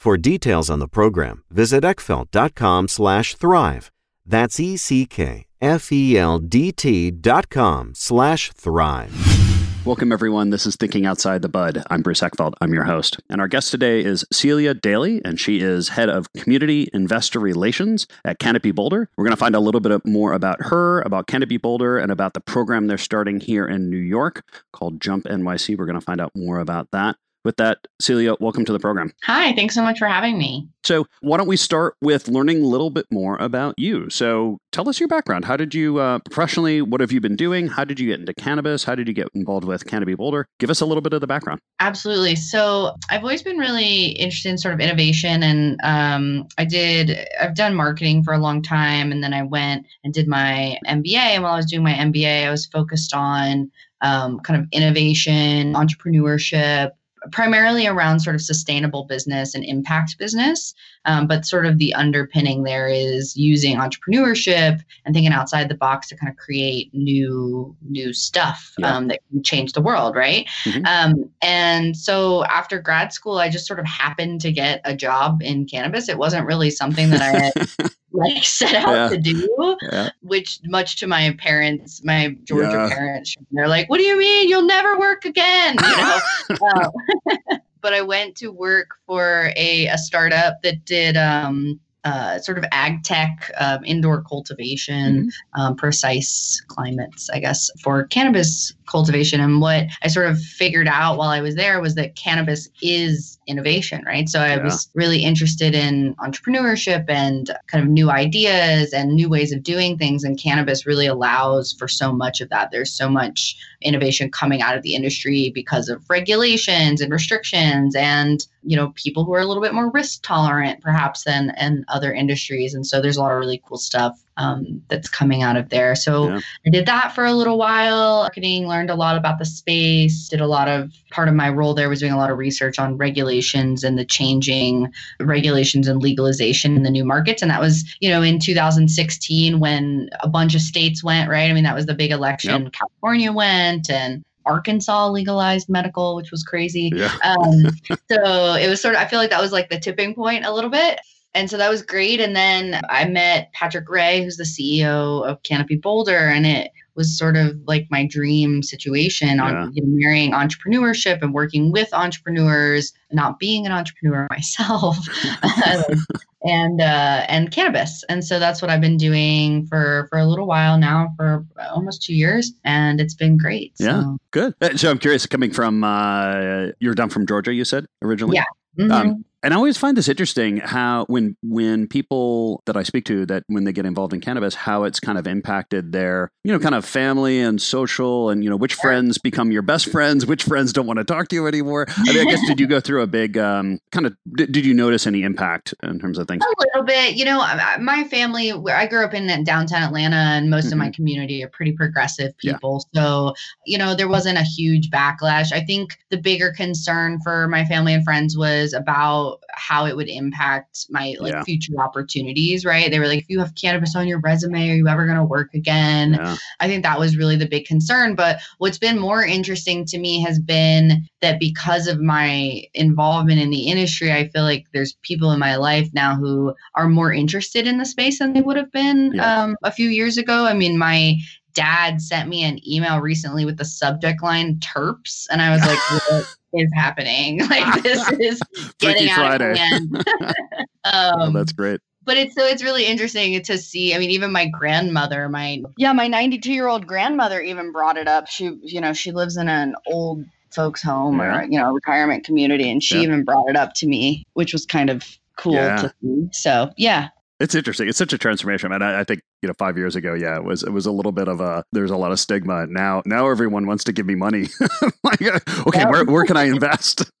For details on the program, visit eckfeldt.com slash thrive. That's E-C-K-F-E-L-D-T dot com slash thrive. Welcome, everyone. This is Thinking Outside the Bud. I'm Bruce Eckfeldt. I'm your host. And our guest today is Celia Daly, and she is head of community investor relations at Canopy Boulder. We're going to find a little bit more about her, about Canopy Boulder, and about the program they're starting here in New York called Jump NYC. We're going to find out more about that. With that, Celia, welcome to the program. Hi, thanks so much for having me. So, why don't we start with learning a little bit more about you? So, tell us your background. How did you, uh, professionally, what have you been doing? How did you get into cannabis? How did you get involved with Canopy Boulder? Give us a little bit of the background. Absolutely. So, I've always been really interested in sort of innovation, and um, I did, I've done marketing for a long time, and then I went and did my MBA. And while I was doing my MBA, I was focused on um, kind of innovation, entrepreneurship, primarily around sort of sustainable business and impact business. Um, but sort of the underpinning there is using entrepreneurship and thinking outside the box to kind of create new new stuff Yeah. um, that can change the world, right? Mhm. Um, and so after grad school, I just sort of happened to get a job in cannabis. It wasn't really something that I had like set out Yeah. to do Yeah. which much to my parents, my Georgia Yeah. parents, they're like, "What do you mean you'll never work again?" You know. Um, but I went to work for a, a startup that did um, uh, sort of ag tech, um, indoor cultivation, um, precise climates, I guess, for cannabis cultivation. And what I sort of figured out while I was there was that cannabis is innovation, right? So I Yeah. was really interested in entrepreneurship and kind of new ideas and new ways of doing things. And cannabis really allows for so much of that. There's so much innovation coming out of the industry because of regulations and restrictions and you know people who are a little bit more risk tolerant perhaps than and other industries and so there's a lot of really cool stuff um, that's coming out of there. So Yeah. i did that for a little while. Marketing learned a lot about the space did a lot of part of my role there was doing a lot of research on regulations and the changing regulations and legalization in the new markets. And that was you know in 2016 when a bunch of states went right? I mean that was the big election. California went and arkansas legalized medical which was crazy. Yeah. um, so it was sort of i feel like that was like the tipping point a little bit and so that was great. And then I met Patrick Rea, who's the CEO of Canopy Boulder, and it was sort of like my dream situation on Yeah. you know, marrying entrepreneurship and working with entrepreneurs, not being an entrepreneur myself, and uh, and cannabis. And so that's what I've been doing for for a little while now, for almost two years, and it's been great. Yeah. So, Good. Uh, So I'm curious, coming from uh, you're down from Georgia, you said originally. Yeah. mhm. Um, and I always find this interesting how when when people that I speak to that when they get involved in cannabis, how it's kind of impacted their you know kind of family and social and you know which friends become your best friends, which friends don't want to talk to you anymore. I mean, I guess did you go through a big um, kind of did, did you notice any impact in terms of things? A little bit, you know, my family, I grew up in downtown Atlanta, and most of my community are pretty progressive Yeah. people. So, you know, there wasn't a huge backlash. I think the bigger concern for my family and friends was about how it would impact my like Yeah. future opportunities, right? They were like, if you have cannabis on your resume, are you ever going to work again? Yeah. I think that was really the big concern. But what's been more interesting to me has been that because of my involvement in the industry, I feel like there's people in my life now who are more interested in the space than they would have been Yeah. um, a few years ago. I mean, my dad sent me an email recently with the subject line terps and i was like what is happening like this is getting out Friday. of hand Oh, um, that's great. but it's so it's really interesting to see. I mean, even my grandmother, my yeah, my 92 year old grandmother even brought it up. She, you know, she lives in an old folks home Yeah. or you know retirement community, and she Yeah. even brought it up to me, which was kind of cool Yeah. to see. So yeah, It's interesting. It's such a transformation. And I, I think, you know, five years ago, yeah, it was it was a little bit of a there's a lot of stigma. Now now everyone wants to give me money. like, uh, okay, where where can I invest?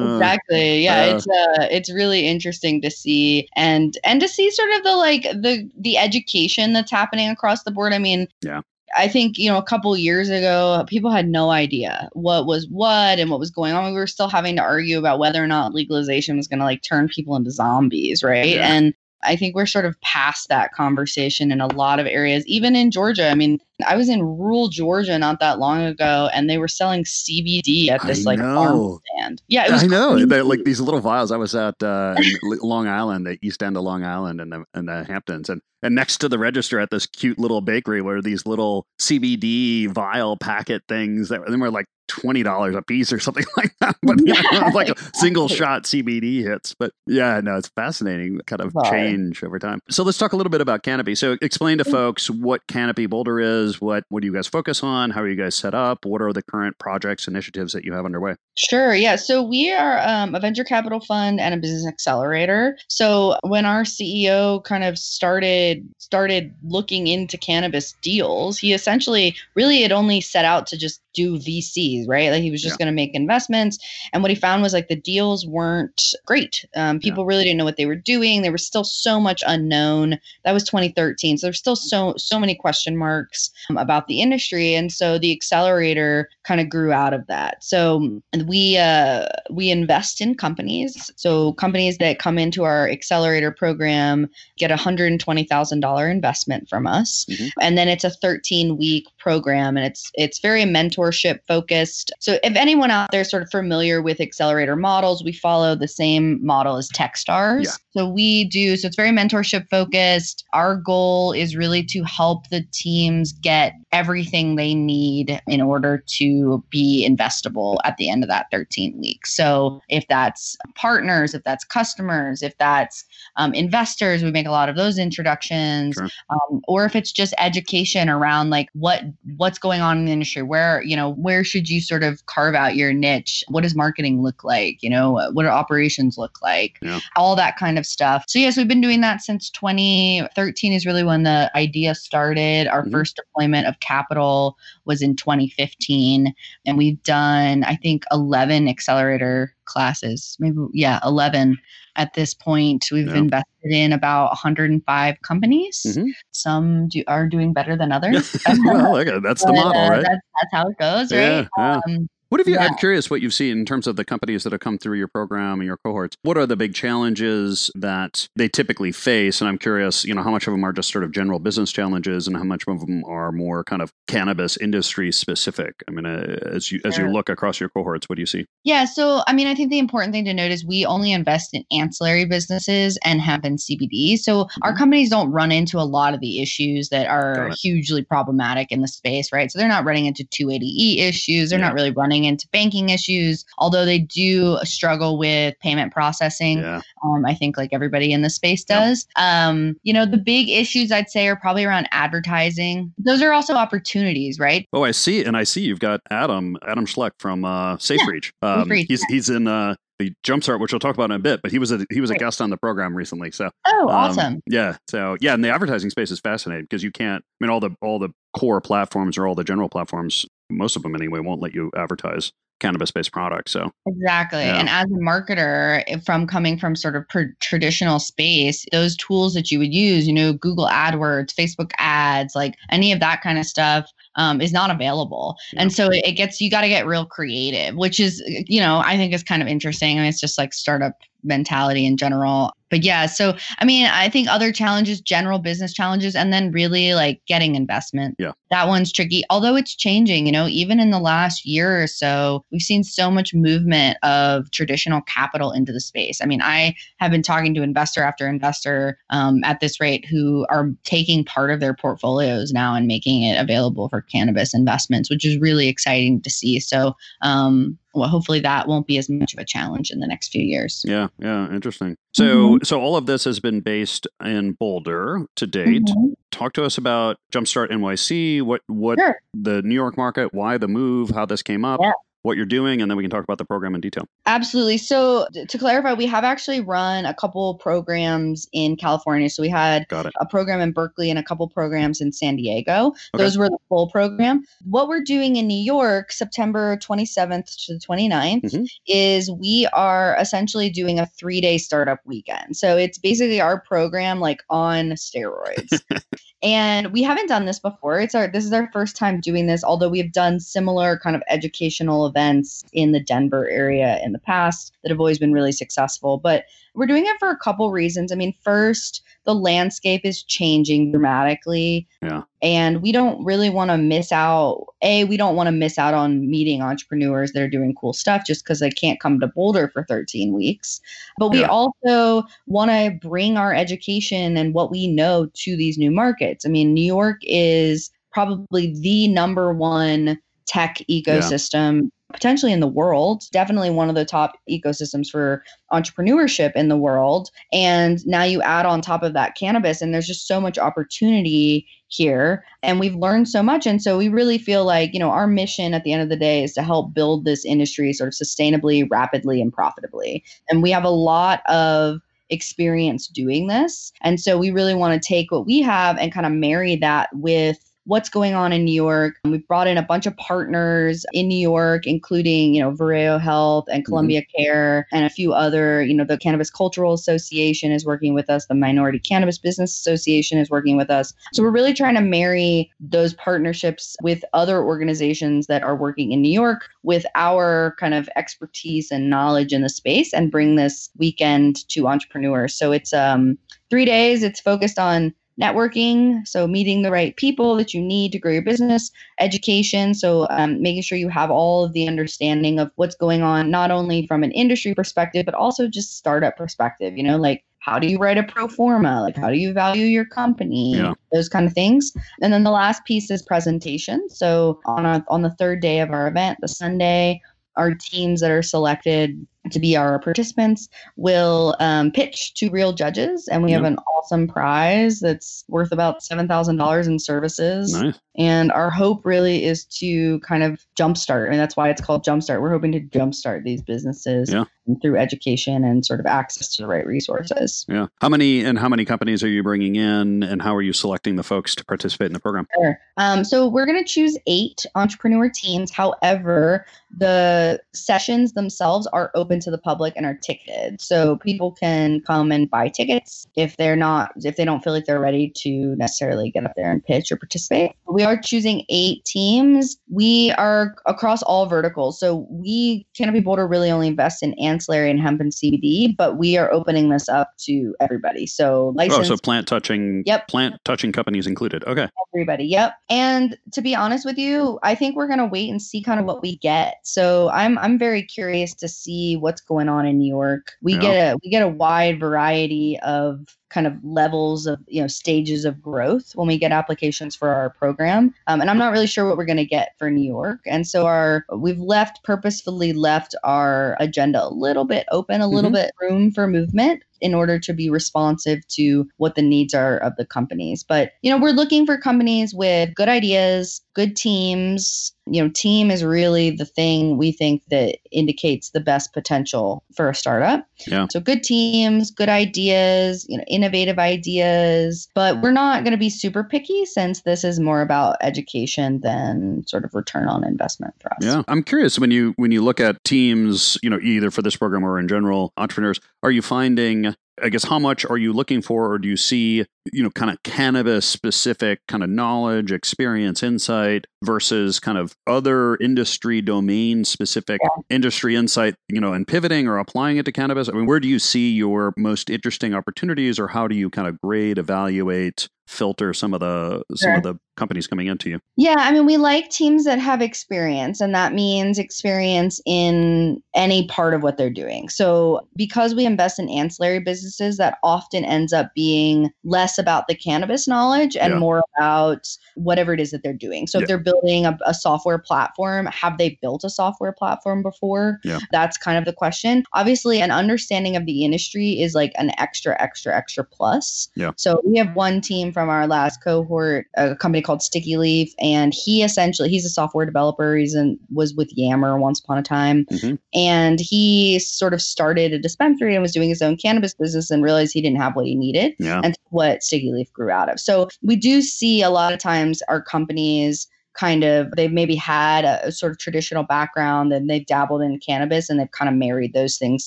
Uh, exactly yeah yeah. it's uh it's really interesting to see and and to see sort of the like the the education that's happening across the board i mean Yeah. I think, you know, a couple years ago, people had no idea what was what and what was going on. We were still having to argue about whether or not legalization was going to like turn people into zombies, right? Yeah. And I think we're sort of past that conversation in a lot of areas, even in Georgia. I mean, I was in rural Georgia not that long ago, and they were selling CBD at this I like know. farm stand. Yeah, it was I know. They're like these little vials. I was at uh, Long Island, the East End of Long Island, and the and the Hamptons, and and next to the register at this cute little bakery were these little CBD vial packet things that they were like twenty dollars a piece or something like that. But you know, like a single shot CBD hits. But yeah, no, it's fascinating kind of change over time. So let's talk a little bit about Canopy. So explain to folks what Canopy Boulder is. What what do you guys focus on? How are you guys set up? What are the current projects initiatives that you have underway? Sure. Yeah. So we are um, a venture capital fund and a business accelerator. So when our CEO kind of started started looking into cannabis deals, he essentially really had only set out to just do VCs, right? Like he was just Yeah. going to make investments. And what he found was like the deals weren't great. Um, people really didn't know what they were doing. There was still so much unknown. That was 2013. So there's still so so many question marks about the industry. And so the accelerator kind of grew out of that. So we uh, we invest in companies. So companies that come into our accelerator program get a hundred and twenty thousand dollar investment from us, Mhm. and then it's a thirteen week program, and it's it's very mentorship focused. So if anyone out there is sort of familiar with accelerator models, we follow the same model as TechStars. Yeah. So we do so it's very mentorship focused. Our goal is really to help the teams get everything they need in order to be investable at the end of that 13 weeks. So if that's partners, if that's customers, if that's um, investors, we make a lot of those introductions, Sure. um, or if it's just education around like what what's going on in the industry, where you know where should you sort of carve out your niche? What does marketing look like? You know, what do operations look like? Yeah. All that kind of stuff. So yes, we've been doing that since 2013 is really when the idea started. Our Mhm. first deployment of capital was in 2015 and we've done i think 11 accelerator classes maybe yeah 11 at this point we've Yeah. invested in about 105 companies Mhm. some do, are doing better than others well, okay, that's the model, uh, right? that's, that's how it goes Yeah, right yeah. um, What have you? Yeah. I'm curious what you've seen in terms of the companies that have come through your program and your cohorts. What are the big challenges that they typically face? And I'm curious, you know, how much of them are just sort of general business challenges, and how much of them are more kind of cannabis industry specific. I mean, uh, as you as you look across your cohorts, what do you see? Yeah, so I mean, I think the important thing to note is we only invest in ancillary businesses and hemp and CBD. So our Mhm. companies don't run into a lot of the issues that are hugely problematic in the space, right? So they're not running into 280E issues. They're Yeah. not really running into banking issues, although they do struggle with payment processing. Yeah, Um, I think like everybody in the space Yep. does. Um, you know, the big issues I'd say are probably around advertising. Those are also opportunities, right? Oh, I see, and I see you've got Adam Adam Schleck from uh, SafeReach. Um, SafeReach, he's he's in uh, the Jumpstart, which we'll talk about in a bit. But he was a he was a guest on the program recently. So Oh, um, awesome. yeah, so yeah, and the advertising space is fascinating because you can't. I mean, all the all the core platforms or all the general platforms, most of them anyway, won't let you advertise cannabis-based products. So Exactly. Yeah. And as a marketer, if from coming from sort of traditional space, those tools that you would use, you know, Google AdWords, Facebook ads, like any of that kind of stuff um, is not available. Yeah. And so it, gets, you got to get real creative, which is, you know, I think is kind of interesting. I mean, it's just like startup mentality in general. But yeah, so I mean, I think other challenges, general business challenges, and then really like getting investment. Yeah. That one's tricky, although it's changing, you know, even in the last year or so, we've seen so much movement of traditional capital into the space. I mean, I have been talking to investor after investor um, at this rate who are taking part of their portfolios now and making it available for cannabis investments, which is really exciting to see. So, um, well, hopefully that won't be as much of a challenge in the next few years. yeah, yeah, interesting. So Mm-hmm. so all of this has been based in Boulder to date. Mhm. Talk to us about Jumpstart NYC. What what Sure. the New York market? Why the move? How this came up? Yeah. What you're doing, and then we can talk about the program in detail. Absolutely. So, to clarify, we have actually run a couple programs in California. So, we had a program in Berkeley and a couple programs in San Diego. Okay. Those were the full program. What we're doing in New York, September 27th to the 29th, Mhm. is we are essentially doing a three day startup weekend. So, it's basically our program like on steroids. and we haven't done this before. It's our this is our first time doing this, although we've done similar kind of educational events in the Denver area in the past that have always been really successful. But we're doing it for a couple reasons. I mean, first, the landscape is changing dramatically. Yeah. And we don't really want to miss out. A, we don't want to miss out on meeting entrepreneurs that are doing cool stuff just because they can't come to Boulder for 13 weeks. But we Yeah. also want to bring our education and what we know to these new markets. I mean, New York is probably the number one tech ecosystem potentially in the world definitely one of the top ecosystems for entrepreneurship in the world. And now you add on top of that cannabis and there's just so much opportunity here. And we've learned so much. And so we really feel like you know our mission at the end of the day is to help build this industry sort of sustainably rapidly and profitably. And we have a lot of experience doing this. And so we really want to take what we have and kind of marry that with what's going on in New York. We've brought in a bunch of partners in New York, including, you know, Vireo Health and Columbia Care and a few other, you know, the Cannabis Cultural Association is working with us. The Minority Cannabis Business Association is working with us. So we're really trying to marry those partnerships with other organizations that are working in New York with our kind of expertise and knowledge in the space and bring this weekend to entrepreneurs. So it's um three days. It's focused on networking, so meeting the right people that you need to grow your business, education, so um, making sure you have all of the understanding of what's going on, not only from an industry perspective, but also just startup perspective. You know, like how do you write a pro forma? Like how do you value your company? Yeah. Those kind of things. And then the last piece is presentation. So on a, on the third day of our event, the Sunday, our teams that are selected to be our participants will um, pitch to real judges, and we have an awesome prize that's worth about seven thousand dollars in services. Nice. And our hope really is to kind of jumpstart, and that's why it's called Jumpstart. We're hoping to jumpstart these businesses Yeah. through education and sort of access to the right resources. Yeah. How many and how many companies are you bringing in, and how are you selecting the folks to participate in the program? Sure. Um, so we're going to choose eight entrepreneur teams. However, the sessions themselves are open open to the public and are ticketed. So people can come and buy tickets if they're not if they don't feel like they're ready to necessarily get up there and pitch or participate. We are choosing eight teams. We are across all verticals. So we Canopy Boulder really only invest in ancillary and hemp and CBD, but we are opening this up to everybody. So license Oh, so plant touching Yep. plant touching companies included. Okay. everybody. Yep. And to be honest with you, I think we're gonna wait and see kind of what we get. So I'm I'm very curious to see what's going on in New York. We Yeah. get a we get a wide variety of kind of levels of you know stages of growth when we get applications for our program um, and i'm not really sure what we're going to get for new york and so our we've left purposefully left our agenda a little bit open a little Mhm. bit room for movement in order to be responsive to what the needs are of the companies. But, you know, we're looking for companies with good ideas, good teams. You know, team is really the thing we think that indicates the best potential for a startup. Yeah. So good teams, good ideas, you know, innovative ideas, but we're not going to be super picky since this is more about education than sort of return on investment for us. Yeah. I'm curious when you when you look at teams, you know, either for this program or in general, entrepreneurs, are you finding I guess how much are you looking for or do you see, you know, kind of cannabis specific kind of knowledge, experience, insight versus kind of other industry domain specific industry insight, you know, and pivoting or applying it to cannabis? I mean, where do you see your most interesting opportunities or how do you kind of grade, evaluate, filter some of the some of the companies coming into you? Yeah, I mean, we like teams that have experience, and that means experience in any part of what they're doing. So, because we invest in ancillary businesses, that often ends up being less about the cannabis knowledge and Yeah. more about whatever it is that they're doing. So, Yeah. if they're building a, a software platform, have they built a software platform before? Yeah. That's kind of the question. Obviously, an understanding of the industry is like an extra, extra, extra plus. Yeah. So, we have one team from our last cohort, a company called Sticky Leaf, and he essentially he's a software developer. He's in was with Yammer once upon a time, Mhm. and he sort of started a dispensary and was doing his own cannabis business and realized he didn't have what he needed, Yeah. and what Sticky Leaf grew out of. So we do see a lot of times our companies kind of they've maybe had a, a sort of traditional background and they've dabbled in cannabis and they've kind of married those things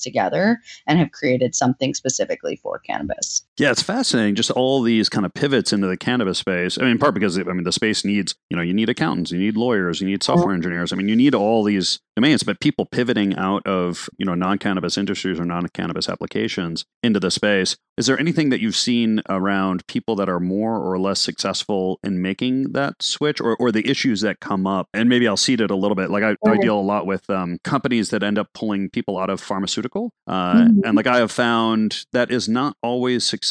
together and have created something specifically for cannabis. Yeah, it's fascinating. Just all these kind of pivots into the cannabis space. I mean, in part because I mean the space needs, you know, you need accountants, you need lawyers, you need software engineers. I mean, you need all these domains. But people pivoting out of you know non-cannabis industries or non-cannabis applications into the space. Is there anything that you've seen around people that are more or less successful in making that switch, or or the issues that come up? And maybe I'll seed it a little bit. Like I, I deal a lot with um, companies that end up pulling people out of pharmaceutical, uh, Mhm. and like I have found that is not always successful.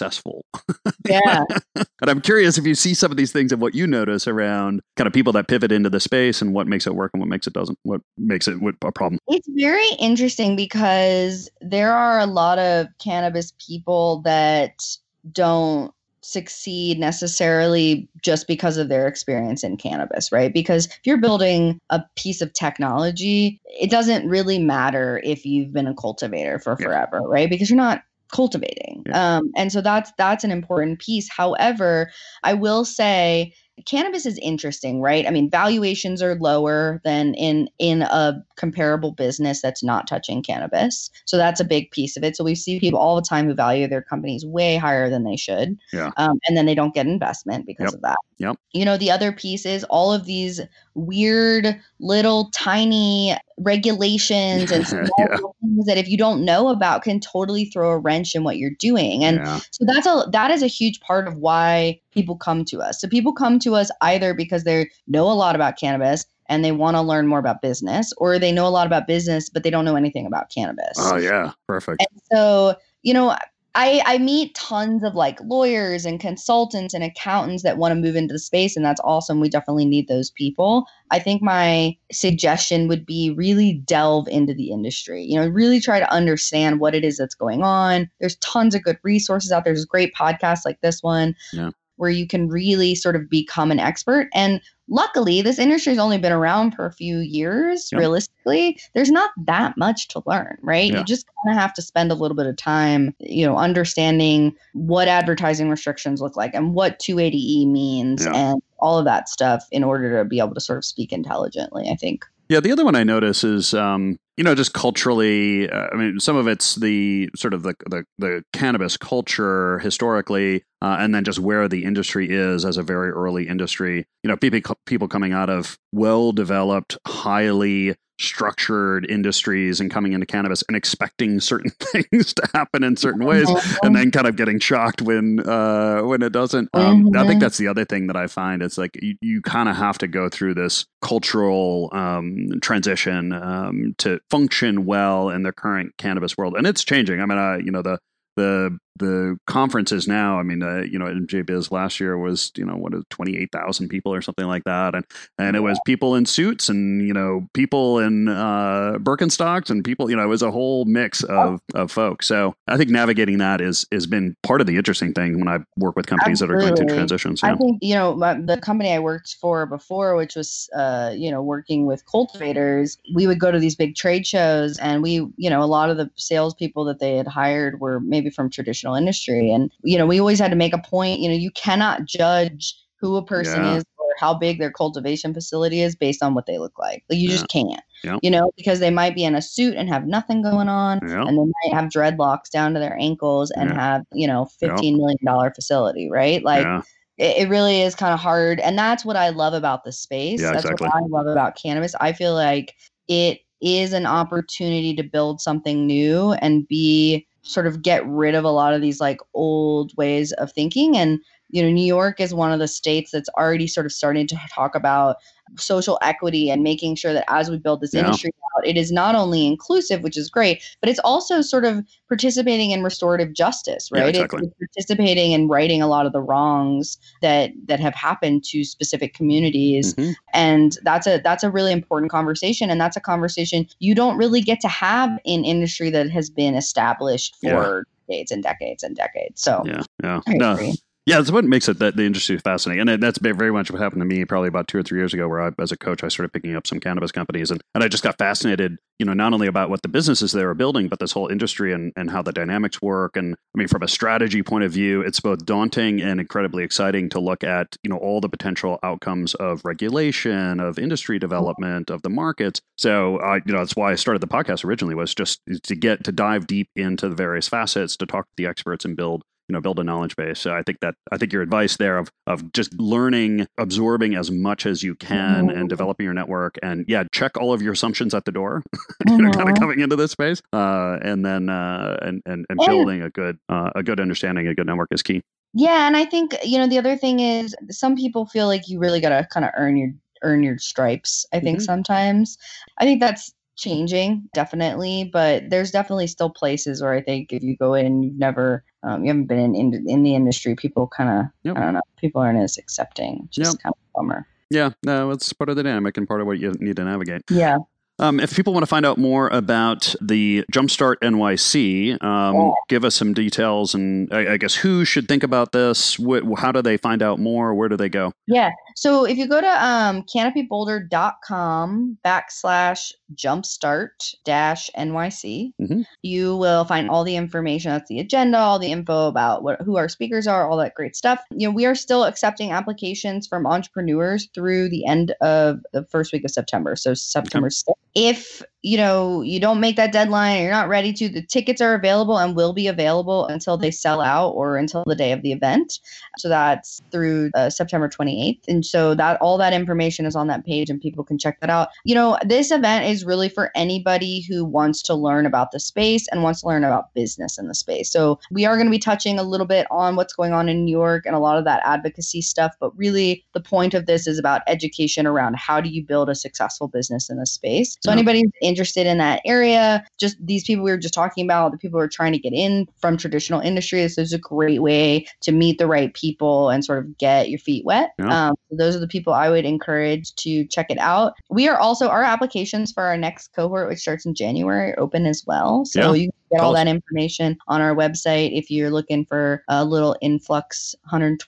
Yeah. And I'm curious if you see some of these things and what you notice around kind of people that pivot into the space and what makes it work and what makes it doesn't, what makes it a problem. It's very interesting because there are a lot of cannabis people that don't succeed necessarily just because of their experience in cannabis, right? Because if you're building a piece of technology, it doesn't really matter if you've been a cultivator for forever, right? Because you're not cultivating. Yeah. Um, and so that's that's an important piece. However, I will say cannabis is interesting right i mean valuations are lower than in in a comparable business that's not touching cannabis so that's a big piece of it so we see people all the time who value their companies way higher than they should Yeah. um, and then they don't get investment because Yep. of that Yep. you know the other piece is all of these weird little tiny regulations and Yeah. things that if you don't know about can totally throw a wrench in what you're doing and yeah. so that's a that is a huge part of why people come to us. So people come to us either because they know a lot about cannabis and they want to learn more about business, or they know a lot about business but they don't know anything about cannabis. Oh yeah. Perfect. And so, you know, I, I meet tons of like lawyers and consultants and accountants that want to move into the space, and that's awesome. We definitely need those people. I think my suggestion would be really delve into the industry, you know, really try to understand what it is that's going on. There's tons of good resources out there. There's great podcasts like this one. Yeah. Where you can really sort of become an expert. And luckily, this industry has only been around for a few years, Yep. realistically. There's not that much to learn, right? Yeah. You just kind of have to spend a little bit of time, you know, understanding what advertising restrictions look like and what 280E means Yeah. and all of that stuff in order to be able to sort of speak intelligently, I think. Yeah, the other one I notice is, um, you know, just culturally. Uh, I mean, some of it's the sort of the the, the cannabis culture historically, uh, and then just where the industry is as a very early industry. You know, people people coming out of well developed, highly structured industries and coming into cannabis and expecting certain things to happen in certain ways and then kind of getting shocked when uh when it doesn't. Um i think mm-hmm. that's the other thing that i find. It's like you, you kind of have to go through this cultural um transition um to function well in the current cannabis world. And it's changing. I mean uh, you know the the the conferences now, I mean, uh, you know, MJ Biz last year was, you know, what, 28,000 people or something like that. And, and it was people in suits and, you know, people in uh, Birkenstocks and people, you know, it was a whole mix of, of folks. So I think navigating that is, has been part of the interesting thing when I work with companies Absolutely. that are going through transitions. I think, you know, my, the company I worked for before, which was, uh, you know, working with cultivators, we would go to these big trade shows and we, you know, a lot of the salespeople that they had hired were maybe from traditional traditional industry. And, you know, we always had to make a point, you know, you cannot judge who a person yeah. is or how big their cultivation facility is based on what they look like. Like you yeah. just can't. Yeah. You know, because they might be in a suit and have nothing going on, and they might have dreadlocks down to their ankles and have, you know, fifteen million dollar facility, right? Like it, it, really is kind of hard. And that's what I love about the space. That's exactly. what I love about cannabis. I feel like it is an opportunity to build something new and be sort of get rid of a lot of these like old ways of thinking and you know new york is one of the states that's already sort of starting to talk about social equity and making sure that as we build this yeah. industry out, it is not only inclusive, which is great, but it's also sort of participating in restorative justice, right? Yeah, exactly. it's, it's participating in righting a lot of the wrongs that that have happened to specific communities, mm-hmm. and that's a that's a really important conversation, and that's a conversation you don't really get to have in industry that has been established for. Yeah decades and decades and decades. So yeah, yeah, no, yeah, that's what makes it that the industry fascinating, and that's very much what happened to me probably about two or three years ago, where I, as a coach, I started picking up some cannabis companies, and, and I just got fascinated, you know, not only about what the businesses they were building, but this whole industry and, and how the dynamics work. And I mean, from a strategy point of view, it's both daunting and incredibly exciting to look at, you know, all the potential outcomes of regulation, of industry development, of the markets. So, I, you know, that's why I started the podcast originally was just to get to dive deep into the various facets, to talk to the experts and build you know build a knowledge base so i think that i think your advice there of of just learning absorbing as much as you can mm-hmm. and developing your network and yeah check all of your assumptions at the door mm-hmm. kind of coming into this space uh, and then uh, and, and and building a good uh, a good understanding a good network is key yeah and i think you know the other thing is some people feel like you really got to kind of earn your earn your stripes i think mm-hmm. sometimes i think that's changing definitely but there's definitely still places where i think if you go in you've never um, you haven't been in, in, in the industry people kind of i don't know people aren't as accepting just kind of bummer. Yeah no it's part of the dynamic and part of what you need to navigate. Yeah um, if people want to find out more about the Jumpstart NYC, um, yeah. give us some details and I, I, guess who should think about this? Wh- how do they find out more? Where do they go? Yeah. So if you go to um, canopyboulder.com backslash jumpstart dash NYC, mm-hmm. you will find all the information. That's the agenda, all the info about what, who our speakers are, all that great stuff. You know, we are still accepting applications from entrepreneurs through the end of the first week of September. So September okay. 6th if you know you don't make that deadline you're not ready to the tickets are available and will be available until they sell out or until the day of the event. So that's through uh, september 28th and so that all that information is on that page and people can check that out. You know this event is really for anybody who wants to learn about the space and wants to learn about business in the space. So we are going to be touching a little bit on what's going on in new york and a lot of that advocacy stuff but really the point of this is about education around how do you build a successful business in the space so anybody interested in that area, just these people we were just talking about, the people who are trying to get in from traditional industries, this is a great way to meet the right people and sort of get your feet wet. Yeah. Um, those are the people I would encourage to check it out. We are also our applications for our next cohort, which starts in January, open as well. So yeah. you get all that information on our website if you're looking for a little influx $120000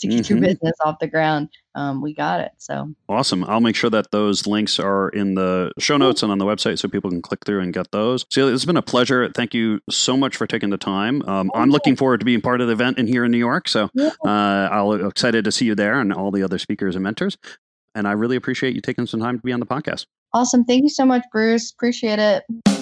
to get mm-hmm. your business off the ground um, we got it so awesome i'll make sure that those links are in the show notes and on the website so people can click through and get those so it's been a pleasure thank you so much for taking the time um, i'm looking forward to being part of the event in here in new york so uh, i'll excited to see you there and all the other speakers and mentors And I really appreciate you taking some time to be on the podcast. Awesome. Thank you so much, Bruce. Appreciate it.